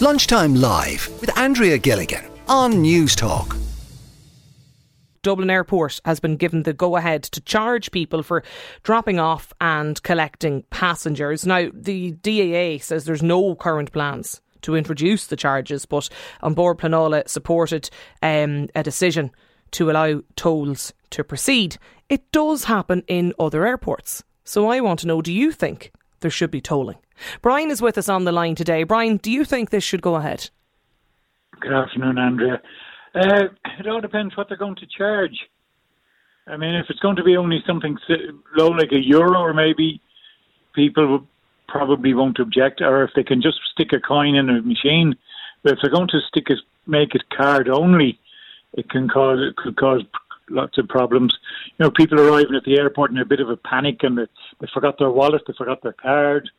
Lunchtime Live with Andrea Gilligan on News Talk. Dublin Airport has been given the go ahead to charge people for dropping off and collecting passengers. Now, the DAA says there's no current plans to introduce the charges, but An Bord Pleanála supported um, a decision to allow tolls to proceed. It does happen in other airports. So I want to know do you think there should be tolling? Brian is with us on the line today. Brian, do you think this should go ahead? Good afternoon, Andrea. Uh, it all depends what they're going to charge. I mean, if it's going to be only something low like a euro, or maybe people probably won't object, or if they can just stick a coin in a machine. But if they're going to stick it, make it card only, it can cause it could cause lots of problems. You know, people arriving at the airport in a bit of a panic and they, they forgot their wallet, they forgot their card,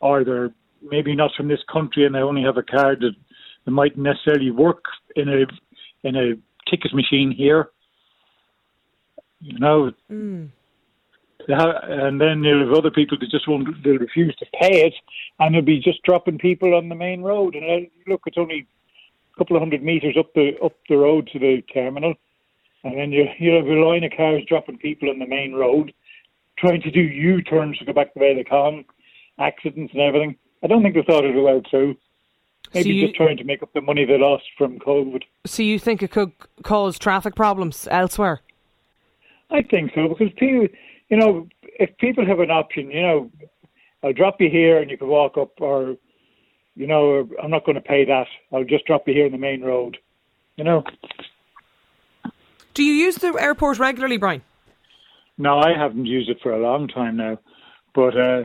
or they're maybe not from this country and they only have a card that, that might necessarily work in a in a ticket machine here. You know, mm. and then you'll have other people that just won't, they'll refuse to pay it, and they'll be just dropping people on the main road. And uh, look, it's only a couple of hundred meters up the up the road to the terminal, and then you you have a line of cars dropping people on the main road, trying to do U turns to go back the way they come, accidents and everything. I don't think they thought it out through. Maybe so you, just trying to make up the money they lost from COVID. So you think it could cause traffic problems elsewhere? I think so because people, you know, if people have an option, you know, I'll drop you here and you can walk up, or you know, I'm not going to pay that. I'll just drop you here in the main road. You know. Do you use the airport regularly, Brian? No, I haven't used it for a long time now. But uh,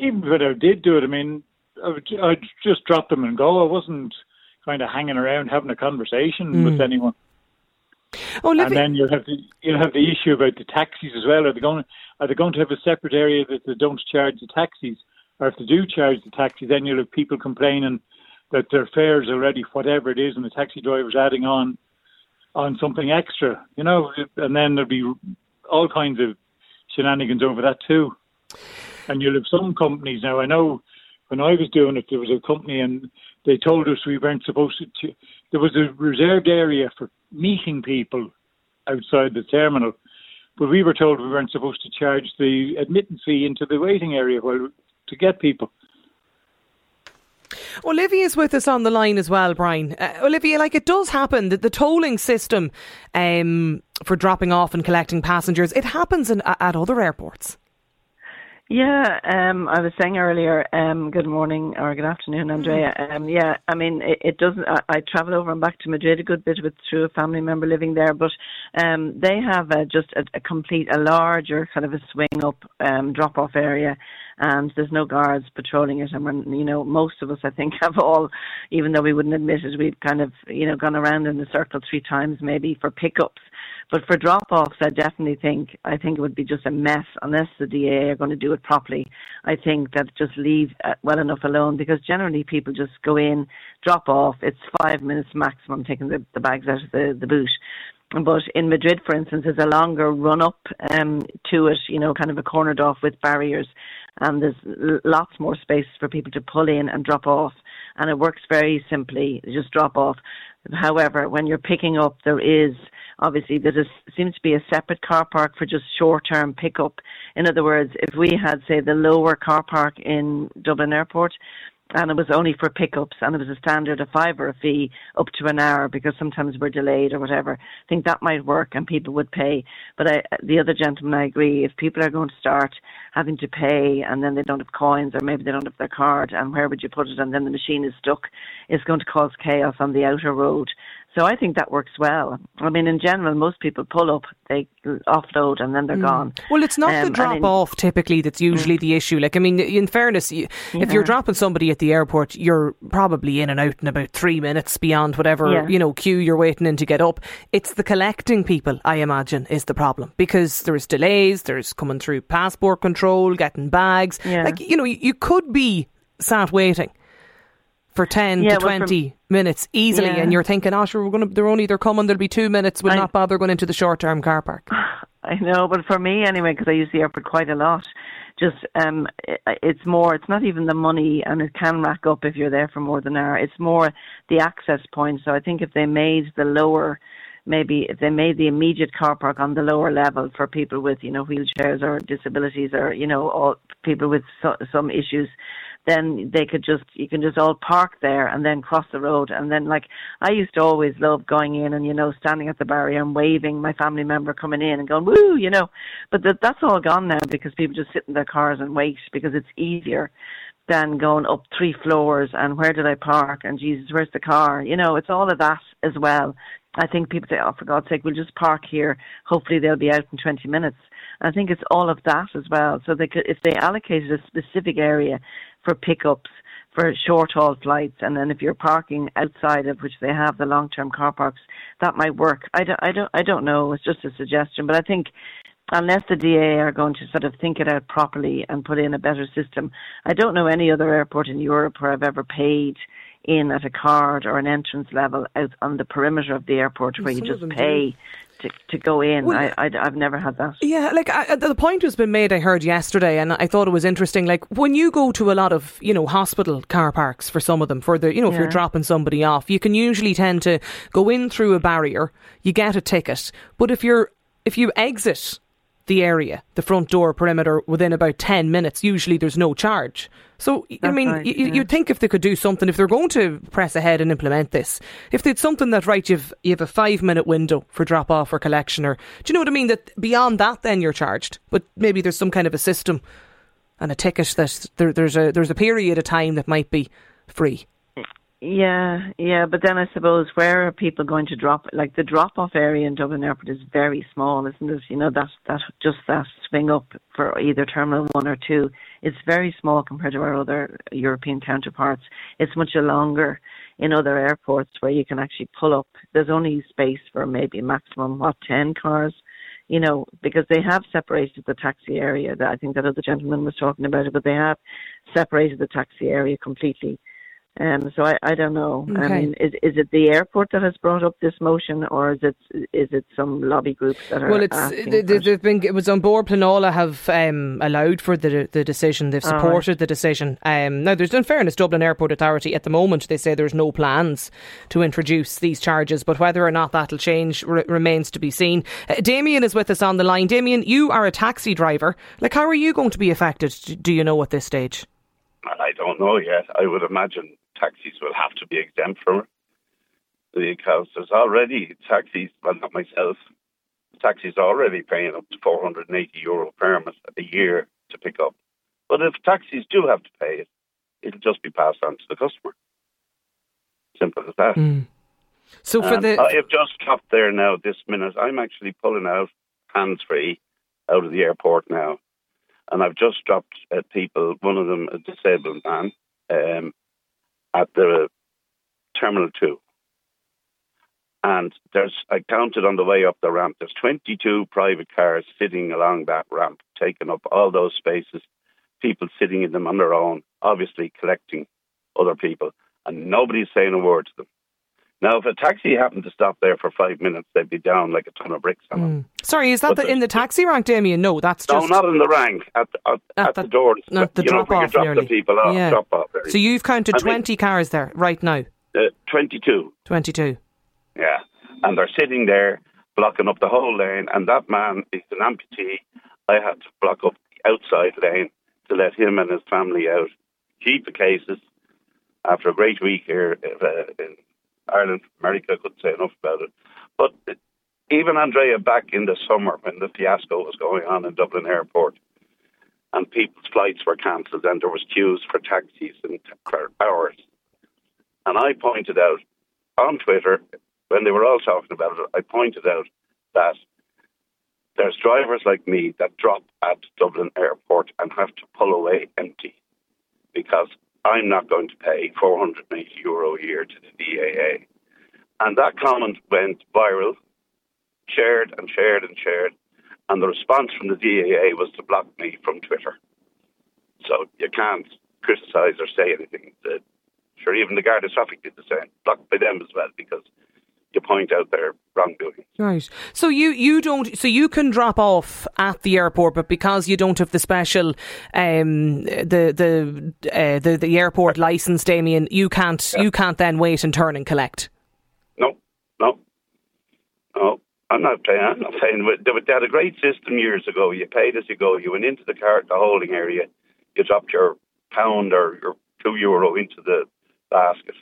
even if I did do it, I mean, I would, I'd just drop them and go. I wasn't kind of hanging around having a conversation mm. with anyone. Oh, and then you'll have the you'll have the issue about the taxis as well. Are they going are they going to have a separate area that they don't charge the taxis, or if they do charge the taxis, then you'll have people complaining that their fares already whatever it is, and the taxi driver's adding on on something extra, you know, and then there'll be all kinds of shenanigans over that too. And you'll have some companies now. I know when I was doing it, there was a company and they told us we weren't supposed to. There was a reserved area for meeting people outside the terminal, but we were told we weren't supposed to charge the admittance fee into the waiting area while to get people. Olivia is with us on the line as well, Brian. Uh, Olivia, like it does happen that the tolling system um, for dropping off and collecting passengers, it happens in, at other airports. Yeah, um, I was saying earlier, um, good morning or good afternoon, Andrea. Mm. Um, yeah, I mean, it, it doesn't, I, I travel over and back to Madrid a good bit with through a family member living there, but um, they have uh, just a, a complete, a larger kind of a swing up um, drop off area and there's no guards patrolling it. And when, you know, most of us, I think, have all, even though we wouldn't admit it, we've kind of, you know, gone around in a circle three times maybe for pickups. But for drop offs, I definitely think I think it would be just a mess unless the DA are going to do it properly. I think that just leave uh, well enough alone because generally people just go in, drop off. It's five minutes maximum taking the, the bags out of the, the boot. But in Madrid, for instance, there's a longer run up um, to it, you know, kind of a cornered off with barriers, and there's lots more space for people to pull in and drop off. And it works very simply, just drop off. However, when you're picking up, there is obviously there seems to be a separate car park for just short-term pickup. In other words, if we had, say, the lower car park in Dublin Airport, and it was only for pickups and it was a standard of five or a fee up to an hour because sometimes we're delayed or whatever. I think that might work and people would pay. But I, the other gentleman, I agree, if people are going to start having to pay and then they don't have coins or maybe they don't have their card and where would you put it and then the machine is stuck, it's going to cause chaos on the outer road. So I think that works well. I mean, in general, most people pull up, they offload, and then they're mm. gone. Well, it's not um, the drop in, off typically that's usually mm. the issue. Like, I mean, in fairness, you, yeah. if you're dropping somebody at the airport, you're probably in and out in about three minutes beyond whatever yeah. you know queue you're waiting in to get up. It's the collecting people, I imagine, is the problem because there's delays. There's coming through passport control, getting bags. Yeah. Like, you know, you, you could be sat waiting for 10 yeah, to 20 from, minutes easily yeah. and you're thinking oh sure we're going to they're only they're coming there'll be two minutes we'll I, not bother going into the short term car park I know but for me anyway because I use the airport quite a lot just um, it's more. It's not even the money, and it can rack up if you're there for more than an hour. It's more the access point. So I think if they made the lower maybe if they made the immediate car park on the lower level for people with you know wheelchairs or disabilities or you know all people with so, some issues then they could just you can just all park there and then cross the road. And then like I used to always love going in and you know standing at the barrier and waving my family member coming in and going woo you know. But that that's all gone now because people just sit in their cars and wait because it's easier than going up three floors and where did I park and Jesus where's the car you know it's all of that as well I think people say oh for God's sake we'll just park here hopefully they'll be out in 20 minutes I think it's all of that as well. So they could, if they allocated a specific area for pickups for short haul flights, and then if you're parking outside of which they have the long term car parks, that might work. I don't, I don't, I don't know. It's just a suggestion, but I think unless the DAA are going to sort of think it out properly and put in a better system, I don't know any other airport in Europe where I've ever paid in at a card or an entrance level out on the perimeter of the airport where you just pay do to, to go in. Well, I, I, have never had that. Yeah, like I, the point has been made, I heard yesterday, and I thought it was interesting. Like when you go to a lot of, you know, hospital car parks for some of them, for the, you know, yeah. if you're dropping somebody off, you can usually tend to go in through a barrier, you get a ticket. But if you're, if you exit the area, the front door perimeter within about 10 minutes, usually there's no charge. So, That's I mean, right, you, yeah. you'd think if they could do something, if they're going to press ahead and implement this, if they'd something that, right, you've, you have a five minute window for drop off or collection, or do you know what I mean? That beyond that, then you're charged. But maybe there's some kind of a system and a ticket that there, there's a there's a period of time that might be free. Yeah, yeah, but then I suppose where are people going to drop? Like the drop-off area in Dublin Airport is very small, isn't it? You know that that just that swing up for either Terminal One or Two. It's very small compared to our other European counterparts. It's much longer in other airports where you can actually pull up. There's only space for maybe maximum what ten cars you know, because they have separated the taxi area. That I think that other gentleman was talking about it, but they have separated the taxi area completely. Um, so I, I don't know. Okay. I mean, is is it the airport that has brought up this motion, or is it is it some lobby groups that are? Well, it's they, have been it was An Bord Pleanála have um, allowed for the the decision. They've supported right. the decision. Um, now, there's in fairness, Dublin Airport Authority at the moment they say there's no plans to introduce these charges, but whether or not that'll change r- remains to be seen. Uh, Damien is with us on the line. Damien, you are a taxi driver. Like, how are you going to be affected? Do you know at this stage? I don't know yet. I would imagine taxis will have to be exempt from it because there's already taxis, well, not myself, taxis are already paying up to 480 euro permit a year to pick up. But if taxis do have to pay it, it'll just be passed on to the customer. Simple as that. Mm. So for and the, I have just stopped there now. This minute, I'm actually pulling out hands free out of the airport now, and I've just dropped uh, people. One of them, a disabled man, um, at the Terminal 2. And there's, I counted on the way up the ramp, there's 22 private cars sitting along that ramp, taking up all those spaces, people sitting in them on their own, obviously collecting other people, and nobody's saying a word to them. Now, if a taxi happened to stop there for five minutes, they'd be down like a ton of bricks on them. Mm. Sorry, is that the, in the taxi rank, Damien? No, that's just no, just... not in the rank. At, at, at, at the, the doors. Not the drop know, off, drop nearly. the people off, yeah. drop off. So you've counted I 20 mean, cars there right now? Uh, 22. 22. Yeah. And they're sitting there blocking up the whole lane, and that man is an amputee. I had to block up the outside lane to let him and his family out. Keep the cases after a great week here uh, in Ireland, America, couldn't say enough about it. But even Andrea, back in the summer when the fiasco was going on in Dublin Airport, and people's flights were cancelled, and there was queues for taxis and for hours. And I pointed out on Twitter when they were all talking about it, I pointed out that there's drivers like me that drop at Dublin Airport and have to pull away empty because I'm not going to pay 480 euro a year to the DAA. And that comment went viral, shared and shared and shared. And the response from the DAA was to block me from Twitter. So you can't criticise or say anything. Sure, even the Garda Traffic did the same, blocked by them as well, because you point out their wrongdoing. Right. So you, you don't so you can drop off at the airport, but because you don't have the special um, the the uh, the the airport license, Damien, you can't yeah. you can't then wait and turn and collect. No, no, no. I'm not paying. I'm not paying. They had a great system years ago. You paid as you go. You went into the car, at the holding area. You dropped your pound or your two euro into the basket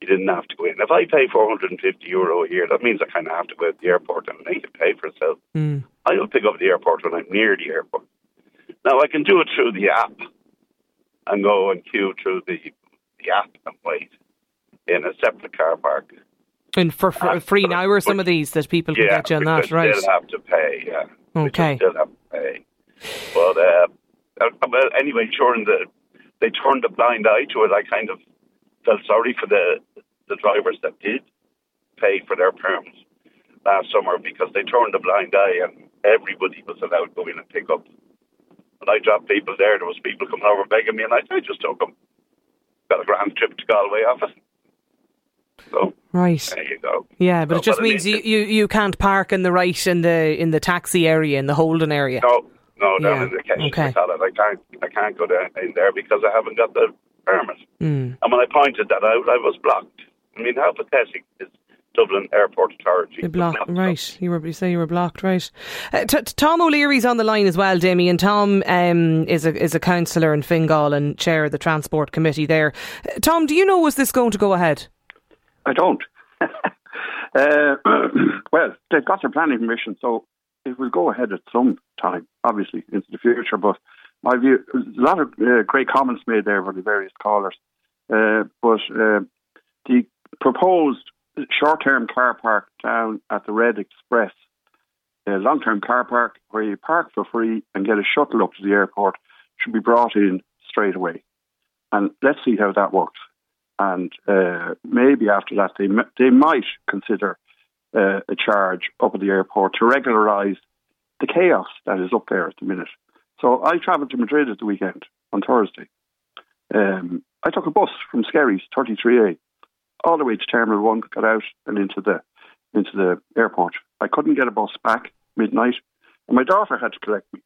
you didn't have to go in. If I pay 450 euro a year, that means I kind of have to go to the airport and make it pay for itself. Mm. I will pick up the airport when I'm near the airport. Now I can do it through the app and go and queue through the the app and wait in a separate car park. And for, for free now are some of these that people can yeah, get you on that, right? Still have to pay, yeah. Okay. Still have to pay. But uh, uh, well, anyway, during the they turned a blind eye to it. I kind of felt sorry for the the drivers that did pay for their perms last summer because they turned a blind eye and everybody was allowed to go in and pick up. And I dropped people there. There was people coming over begging me, and I, I just took them. Got a grand trip to Galway office. So right there you go. Yeah, but so, it just means you, you, you can't park in the right in the in the taxi area in the Holden area. No, no, down yeah. in the Keshe okay. I can't I can't go down in there because I haven't got the permit. Mm. And when I pointed that out, I was blocked. I mean, how pathetic is Dublin Airport Authority? You blocked, right? You were you say you were blocked, right? Uh, t- Tom O'Leary's on the line as well, Damien. Tom um, is a is a councillor in Fingal and chair of the Transport Committee there. Uh, Tom, do you know was this going to go ahead? I don't. uh, well, they've got their planning permission, so it will go ahead at some time, obviously into the future. But my view, a lot of uh, great comments made there by the various callers, uh, but uh, the proposed short-term car park down at the Red Express, a long-term car park where you park for free and get a shuttle up to the airport, should be brought in straight away. And let's see how that works. And uh, maybe after that, they they might consider uh, a charge up at the airport to regularise the chaos that is up there at the minute. So I travelled to Madrid at the weekend on Thursday. Um, I took a bus from Skerries, 33A, all the way to Terminal 1, got out and into the into the airport. I couldn't get a bus back midnight, and my daughter had to collect me,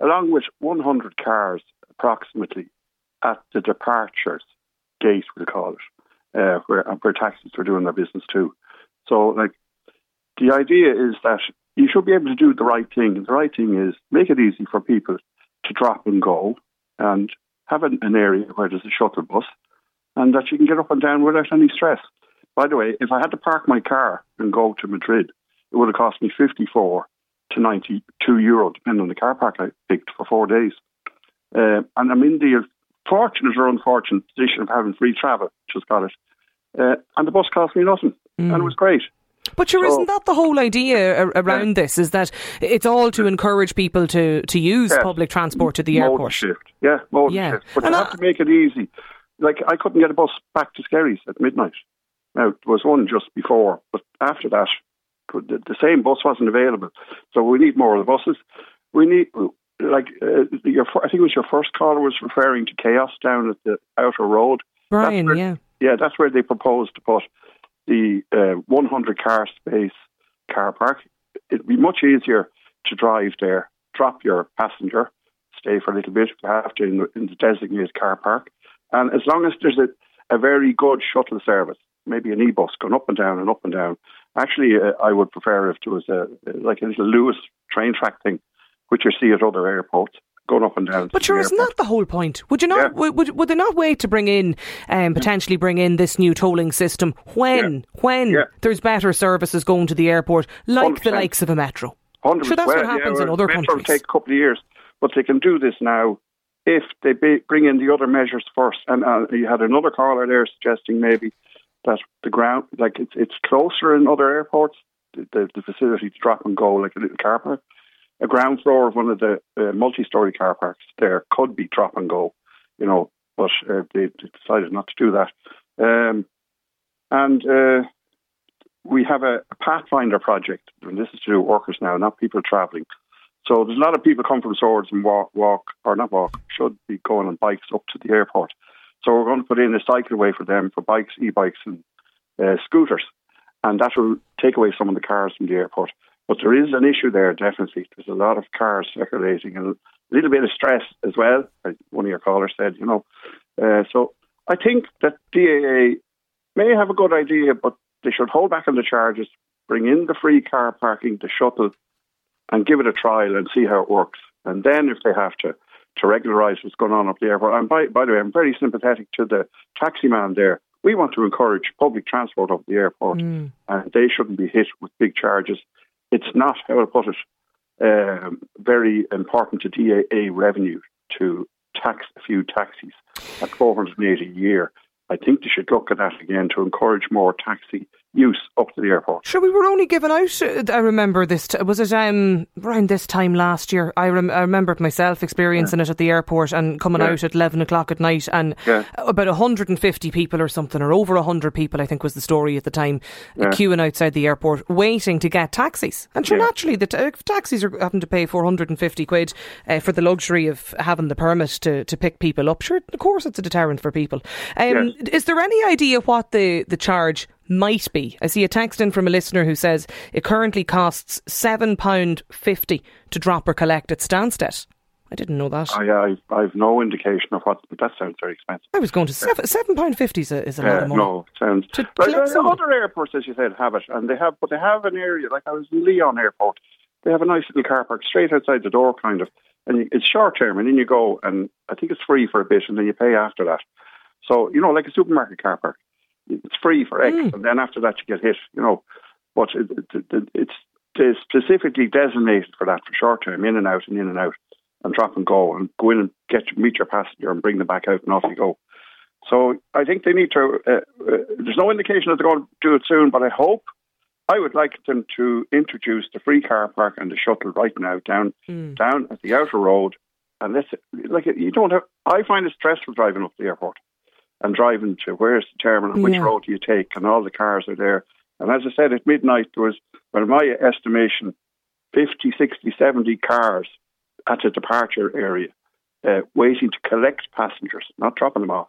along with 100 cars approximately at the departures gate, we'll call it, uh, where, where taxis were doing their business too. So, like, the idea is that you should be able to do the right thing. And the right thing is make it easy for people to drop and go and have an, an area where there's a shuttle bus and that you can get up and down without any stress. By the way, if I had to park my car and go to Madrid, it would have cost me 54 to 92 euro, depending on the car park I picked for four days. Uh, and I'm in the fortunate or unfortunate position of having free travel, just got it. Uh, and the bus cost me nothing, mm. and it was great. But sure, so, isn't that the whole idea around yeah. this? Is that it's all to encourage people to, to use yes. public transport to the mode airport? Shift. Yeah, mode yeah. shift. But and you I, have to make it easy. Like I couldn't get a bus back to Skerries at midnight. Now there was one just before, but after that, the, the same bus wasn't available. So we need more of the buses. We need like uh, your. I think it was your first caller was referring to chaos down at the outer road. Brian, where, yeah, yeah, that's where they proposed to put the uh, 100 car space car park. It'd be much easier to drive there, drop your passenger, stay for a little bit if you have to in the, in the designated car park. And as long as there's a, a very good shuttle service, maybe an e-bus going up and down and up and down. Actually, uh, I would prefer if there was a like a little Luas train track thing, which you see at other airports going up and down. But sure, isn't that the whole point? Would you not? Yeah. Would, would, would they not wait to bring in, um, potentially bring in this new tolling system when yeah. when yeah. there's better services going to the airport, like 100%. the likes of a metro? 100%. Sure, that's well, what happens in other metro countries. take a couple of years, but they can do this now if they bring in the other measures first. And uh, you had another caller there suggesting maybe that the ground, like it's it's closer in other airports, the, the, the facility to drop and go like a little car park a ground floor of one of the uh, multi-story car parks there could be drop and go, you know, but uh, they, decided not to do that. Um, and uh, we have a, a, Pathfinder project, and this is to do workers now, not people travelling. So there's a lot of people come from Swords and walk, walk, or not walk, should be going on bikes up to the airport. So we're going to put in a cycleway for them for bikes, e-bikes, and uh, scooters. and that will take away some of the cars from the airport. But there is an issue there, definitely. There's a lot of cars circulating and a little bit of stress as well, as one of your callers said, you know. Uh, so I think that DAA may have a good idea, but they should hold back on the charges, bring in the free car parking, the shuttle, and give it a trial and see how it works. And then, if they have to, to regularise what's going on up the airport. And by, by the way, I'm very sympathetic to the taxi man there. We want to encourage public transport up the airport, mm. and they shouldn't be hit with big charges. It's not, how I put it, um, very important to DAA revenue to tax a few taxis at 480 a year. I think they should look at that again to encourage more taxi use up to the airport. Sure, we were only given out. Uh, I remember this. Was it um, around this time last year? I, rem- I remember myself experiencing yeah. it at the airport and coming yeah. out at eleven o'clock at night, and yeah. about hundred and fifty people or something, or over hundred people, I think was the story at the time, queuing outside the airport, waiting to get taxis. And sure, naturally, the t- taxis are having to pay four hundred and fifty quid uh, for the luxury of having the permit to, to pick people up. Sure, of course, it's a deterrent for people. Um, is there any idea what the the charge might be. I see a text in from a listener who says it currently costs £7.50 to drop or collect at Stansted. I didn't know that. I, I, I have no indication of what, but that sounds very expensive. I was going to seven seven pound fifty is a, is a lot of money. No, sounds. To like, uh, other airports, as you said, have it, and they have, but they have an area like I was in Lyon Airport. They have a nice little car park straight outside the door, kind of, and it's short term, and then you go, and I think it's free for a bit, and then you pay after that. So you know, like a supermarket car park it's free for X, mm. and then after that you get hit, you know. But it, it, it's specifically designated for that for short term, in and out and in and out, and drop and go, and go in and get meet your passenger and bring them back out, and off you go. So I think they need to. Uh, uh, there's no indication that they're going to do it soon, but I hope. I would like them to introduce the free car park and the shuttle right now down mm. down at the outer road, and let's like you don't have. I find it stressful driving up the airport and driving to where's the terminal, which yeah. road do you take, and all the cars are there. And as I said, at midnight, there was, by my estimation, 50, 60, 70 cars at the departure area uh, waiting to collect passengers, not dropping them off.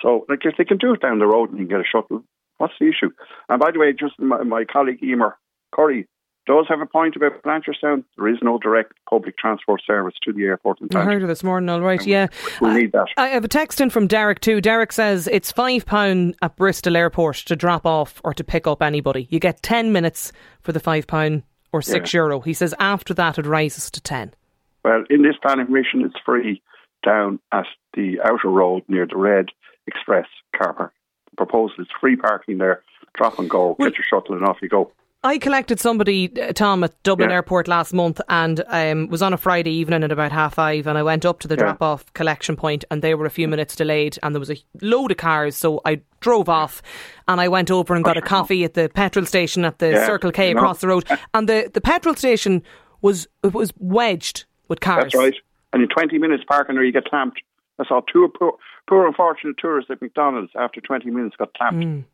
So, like, if they can do it down the road and you can get a shuttle, what's the issue? And by the way, just my, my colleague Emer Currie does have a point about Blanchardstown. There is no direct public transport service to the airport in I heard of this morning, all right, yeah. We need that. I have a text in from Derek too. Derek says it's £5 at Bristol Airport to drop off or to pick up anybody. You get 10 minutes for the £5 or 6 yeah. euro. He says after that it rises to 10 Well, in this planning mission, it's free down at the outer road near the Red Express car park. The proposal is free parking there, drop and go, well, get your shuttle and off you go. I collected somebody, uh, Tom, at Dublin yeah. Airport last month and um, was on a Friday evening at about half five. And I went up to the yeah. drop off collection point and they were a few minutes delayed. And there was a load of cars. So I drove off and I went over and got a coffee at the petrol station at the yeah, Circle K across the road. And the, the petrol station was was wedged with cars. That's right. And in 20 minutes parking there, you get clamped. I saw two poor, poor unfortunate tourists at McDonald's after 20 minutes got clamped. Mm.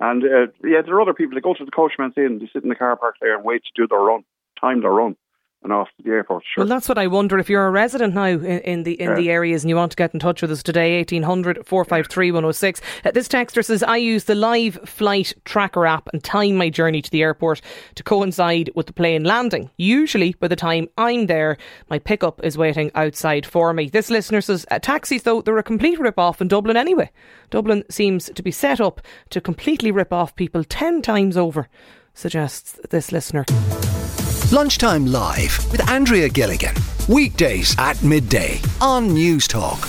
And uh, yeah, there are other people that go to the coachman's inn, they sit in the car park there and wait to do their run, time their run and off to the airport. Sure. Well, that's what I wonder. If you're a resident now in, in the in yeah. the areas and you want to get in touch with us today, 1800 453 106. Uh, this texter says, I use the live flight tracker app and time my journey to the airport to coincide with the plane landing. Usually, by the time I'm there, my pickup is waiting outside for me. This listener says, uh, taxis, though, they're a complete rip off in Dublin anyway. Dublin seems to be set up to completely rip off people 10 times over, suggests this listener. Lunchtime Live with Andrea Gilligan. Weekdays at midday on News Talk.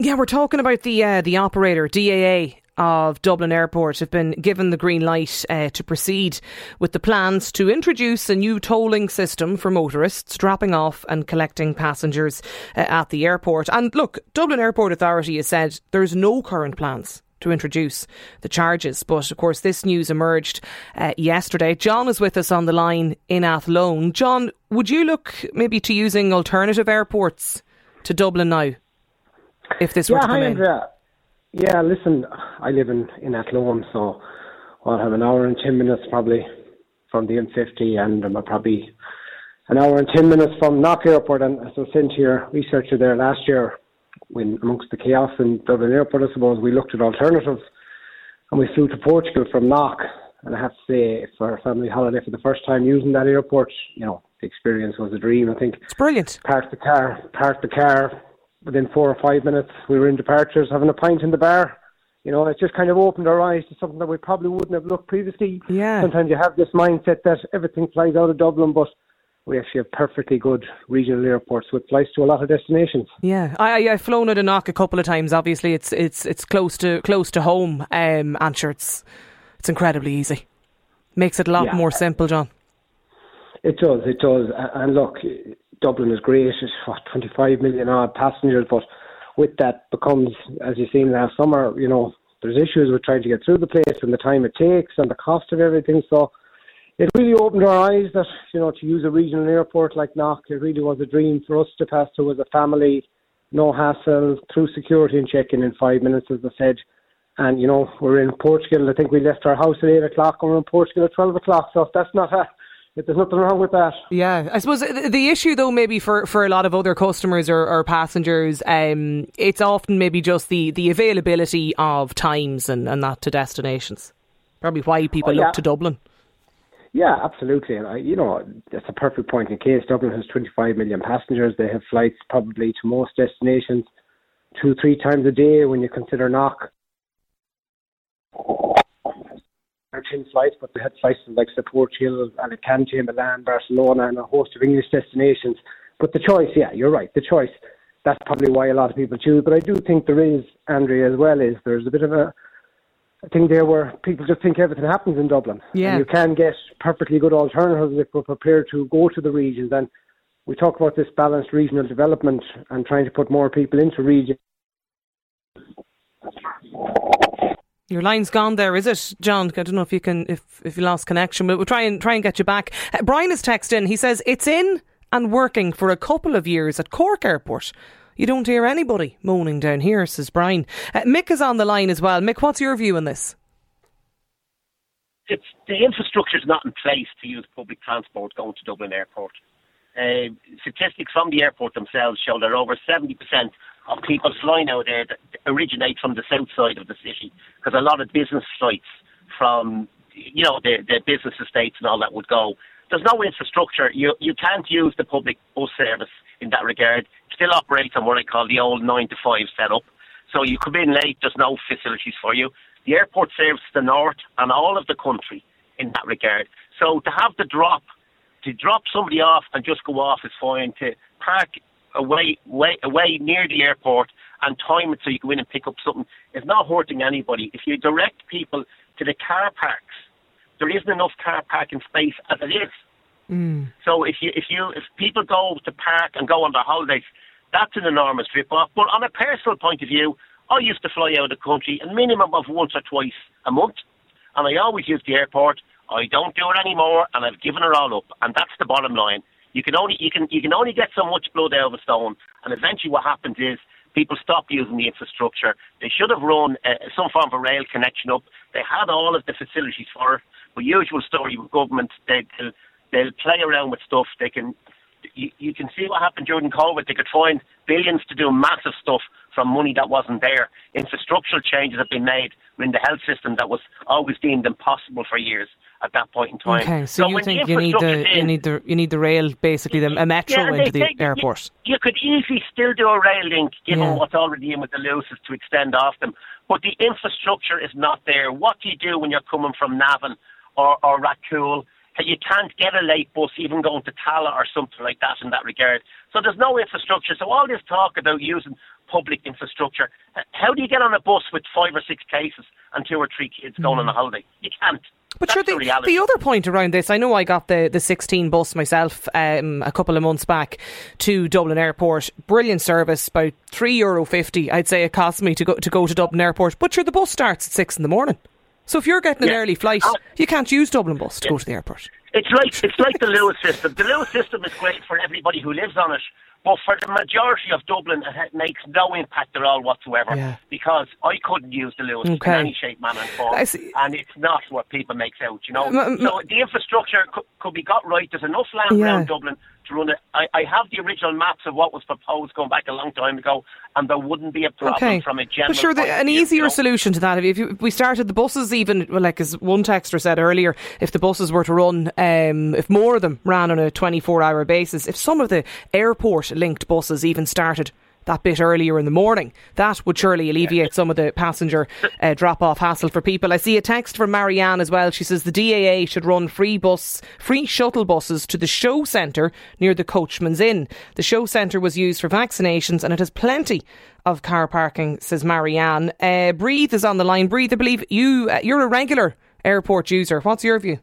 Yeah, we're talking about the uh, the operator DAA of Dublin Airport have been given the green light uh, to proceed with the plans to introduce a new tolling system for motorists dropping off and collecting passengers uh, at the airport. And look, Dublin Airport Authority has said there's no current plans to introduce the charges. But of course, this news emerged uh, yesterday. John is with us on the line in Athlone. John, would you look maybe to using alternative airports to Dublin now if this yeah, were to come hi, in? Andrea. Yeah, listen, I live in, in Athlone, so I'll have an hour and 10 minutes probably from the M50 and I'm probably an hour and 10 minutes from Knock Airport. And as I sent your researcher there last year, when amongst the chaos in Dublin Airport, I suppose we looked at alternatives and we flew to Portugal from Knock. And I have to say, for a family holiday for the first time using that airport, you know, the experience was a dream. I think it's brilliant. Parked the car, parked the car. Within four or five minutes, we were in departures, having a pint in the bar. You know, it just kind of opened our eyes to something that we probably wouldn't have looked previously. Yeah. Sometimes you have this mindset that everything flies out of Dublin, but we actually have perfectly good regional airports with flights to a lot of destinations. Yeah, I, I've flown at a knock a couple of times. Obviously, it's it's it's close to close to home. Um, and sure, it's it's incredibly easy. Makes it a lot Yeah. more simple, John. It does, it does. And look, Dublin is great. It's what, 25 million odd passengers, but with that becomes, as you've seen last summer, you know, there's issues with trying to get through the place and the time it takes and the cost of everything. So it really opened our eyes that, you know, to use a regional airport like Knock, it really was a dream for us to pass through as a family, no hassle, through security and check-in in five minutes, as I said. And, you know, we're in Portugal. I think we left our house at 8 o'clock and we're in Portugal at 12 o'clock. So that's not a, there's nothing wrong with that. Yeah, I suppose the issue though, maybe for, for a lot of other customers or, or passengers, um, it's often maybe just the, the availability of times and, and that to destinations. Probably why people Oh, look to Dublin. Yeah, absolutely. And I, you know, that's a perfect point in case. Dublin has 25 million passengers. They have flights probably to most destinations two, three times a day when you consider knock. Our 10 flights, but they had flights to like Portugal, Alicante, Milan, Barcelona, and a host of English destinations. But the choice, yeah, you're right. The choice, that's probably why a lot of people choose. But I do think there is, Andrea, as well, is there's a bit of a, I think there where people just think everything happens in Dublin. Yeah. And you can get perfectly good alternatives if we're prepared to go to the regions. And we talk about this balanced regional development and trying to put more people into regions. Your line's gone there, is it, John? I don't know if you can, if if you lost connection, but we'll try and try and get you back. Uh, Brian is texting. He says it's in and working for a couple of years at Cork Airport. You don't hear anybody moaning down here, says Brian. Uh, Mick is on the line as well. Mick, what's your view on this? it's the infrastructure is not in place to use public transport going to Dublin Airport. Uh, statistics from the airport themselves show that over 70% of people flying out there originate from the south side of the city because a lot of business flights from, you know, the, the business estates and all that would go. There's no infrastructure. You, you can't use the public bus service in that regard. Still operates on what I call the old 9 to 5 setup. So you come in late, there's no facilities for you. The airport serves the north and all of the country in that regard. So to have the drop, to drop somebody off and just go off is fine. To park away, way, away near the airport and time it so you go in and pick up something is not hurting anybody. If you direct people to the car parks, there isn't enough car parking space as it is. Mm. So if you if you if people go to park and go on their holidays, that's an enormous rip off. But on a personal point of view, I used to fly out of the country a minimum of once or twice a month, and I always used the airport. I don't do it anymore, and I've given it all up. And that's the bottom line. You can only you can you can only get so much blood out of a stone, and eventually what happens is people stop using the infrastructure. They should have run uh, some form of a rail connection up. They had all of the facilities for it. But usual story with government, they, they'll they'll play around with stuff. They can you, you can see what happened during COVID. They could find billions to do massive stuff from money that wasn't there. Infrastructural changes have been made in the health system that was always deemed impossible for years at that point in time. Okay, so, you think you need the you need the you need the rail, basically the a metro yeah, into the airport. You, you could easily still do a rail link, given Yeah. what's already in with the Luases to extend off them. But the infrastructure is not there. What do you do when you're coming from Navan or, or You can't get a late bus, even going to Tallaght or something like that in that regard. So there's no infrastructure. So all this talk about using public infrastructure, how do you get on a bus with five or six cases and two or three kids going on a holiday? You can't. But That's sure, the, the, the other point around this, I know I got the, the 16 bus myself um, a couple of months back to Dublin Airport. Brilliant service, about three euro fifty. I'd say it cost me to go to go to Dublin Airport. But sure, the bus starts at six in the morning. So if you're getting an Yeah. early flight, Uh, you can't use Dublin bus to go to the airport. It's like it's like the Luas system. The Luas system is great for everybody who lives on it, but for the majority of Dublin, it makes no impact at all whatsoever. Yeah. Because I couldn't use the Luas Okay. in any shape, manner, and form, and it's not what people make out. You know, M- m- so the infrastructure could, could be got right. There's enough land Yeah. around Dublin to run it. I, I have the original maps of what was proposed going back a long time ago, and there wouldn't be a problem Okay. from a general. But sure, the, an view, easier you know? solution to that, if, you, if we started the buses even, well, like as one texter said earlier, if the buses were to run, um, if more of them ran on a 24 hour basis, if some of the airport linked buses even started that bit earlier in the morning, that would surely alleviate some of the passenger uh, drop off hassle for people. I see a text from Marianne as well. She says the DAA should run free bus, free shuttle buses to the show centre near the Coachman's Inn. The show centre was used for vaccinations and it has plenty of car parking, says Marianne. Uh, Bríd is on the line. Bríd, I believe you, uh, you're a regular airport user. What's your view?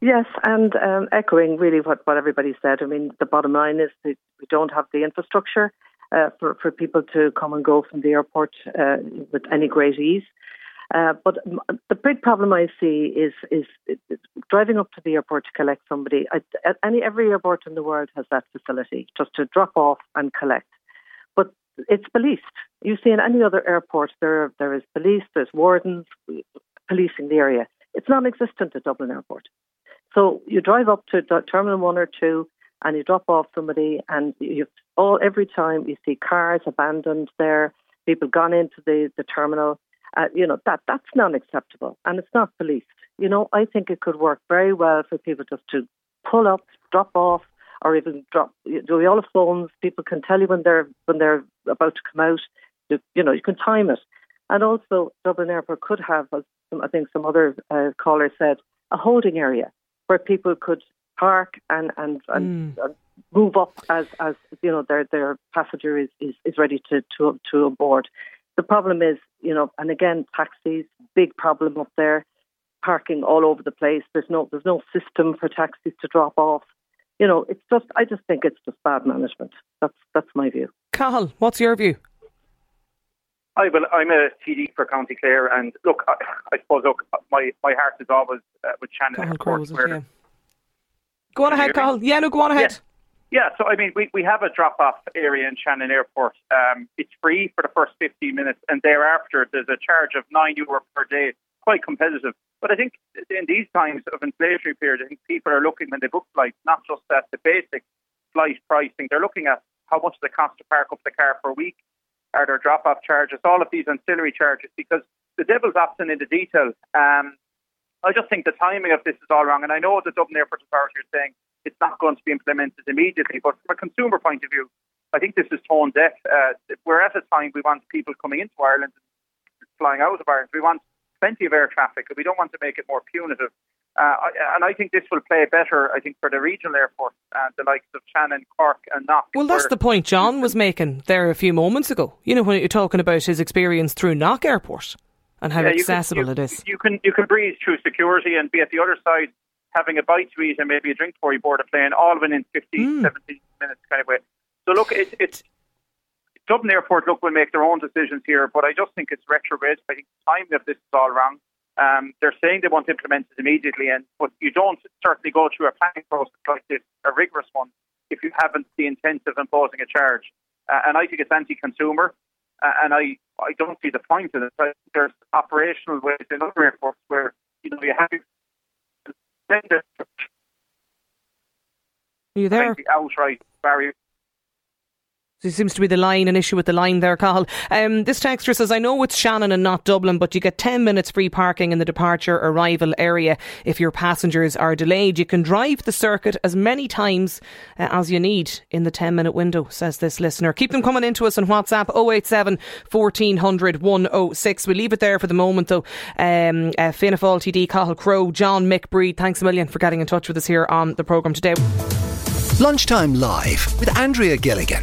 Yes, and um, echoing really what, what everybody said. I mean, the bottom line is that we don't have the infrastructure uh, for, for people to come and go from the airport uh, with any great ease. Uh, but the big problem I see is, is is driving up to the airport to collect somebody. I, any every airport in the world has that facility just to drop off and collect. But it's policed. You see in any other airport there there is police, there's wardens policing the area. It's non-existent at Dublin Airport. So you drive up to Terminal One or Two, and you drop off somebody, and you all every time you see cars abandoned there, people gone into the the terminal. Uh, you know that that's not acceptable, and it's not policed. You know, I think it could work very well for people just to pull up, drop off, or even drop. Do all the phones? People can tell you when they're when they're about to come out. You, know, you can time it, and also Dublin Airport could have, as I think some other uh, callers said, a holding area where people could park and and, and, and move up as as you know their their passenger is is, is ready to to to aboard. The problem is, you know, and again, taxis, big problem up there, parking all over the place. There's no there's no system for taxis to drop off. You know, it's just I just think it's just bad management. That's that's my view. Cathal, what's your view? I well, I'm a TD for County Clare, and look, I, I suppose look, my my heart is always uh, with Shannon Cathal Airport, Crowe, is it? where- Yeah. Go on ahead, Cathal. Yeah, no, go on ahead. Yeah, so I mean, we, we have a drop off area in Shannon Airport. Um, it's free for the first 15 minutes, and thereafter there's a charge of nine euro per day, quite competitive. But I think in these times of inflationary period, I think people are looking when they book flights not just at the basic flight pricing, they're looking at how much does it cost to park up the car per week, are there drop off charges, all of these ancillary charges, because the devil's often in the detail. Um, I just think the timing of this is all wrong. And I know the Dublin Airport Authority are saying it's not going to be implemented immediately, but from a consumer point of view, I think this is tone deaf. Uh, we're at a time we want people coming into Ireland, and flying out of Ireland. We want plenty of air traffic, and we don't want to make it more punitive. Uh, and I think this will play better, I think, for the regional airports, uh, the likes of Shannon, Cork, and Knock. Well, that's the point John was making there a few moments ago. You know, when you're talking about his experience through Knock Airport and how Yeah, you can- accessible you, it is. You can you can breeze through security and be at the other side having a bite to eat and maybe a drink before you board a plane, all within 15, 17 minutes kind of way. So look, it, it's Dublin Airport. Look, will make their own decisions here, but I just think it's retrograde. I think the timing of this is all wrong. Um, they're saying they want to implement it immediately, and but you don't certainly go through a planning process like this, a rigorous one, if you haven't the intent of imposing a charge. Uh, and I think it's anti-consumer, uh, and I I don't see the point in it. I think there's operational ways in other airports where you know you have there's Are you there? the outright barrier. There seems to be the line, an issue with the line there, Cathal. Um, this texter says, I know it's Shannon and not Dublin, but you get 10 minutes free parking in the departure arrival area if your passengers are delayed. You can drive the circuit as many times uh, as you need in the 10 minute window, says this listener. Keep them coming into us on WhatsApp 087 1400 106. We'll leave it there for the moment, though. Um, uh, Fianna TD, Cathal Crowe, John Mick Bríd, thanks a million for getting in touch with us here on the programme today. Lunchtime Live with Andrea Gilligan.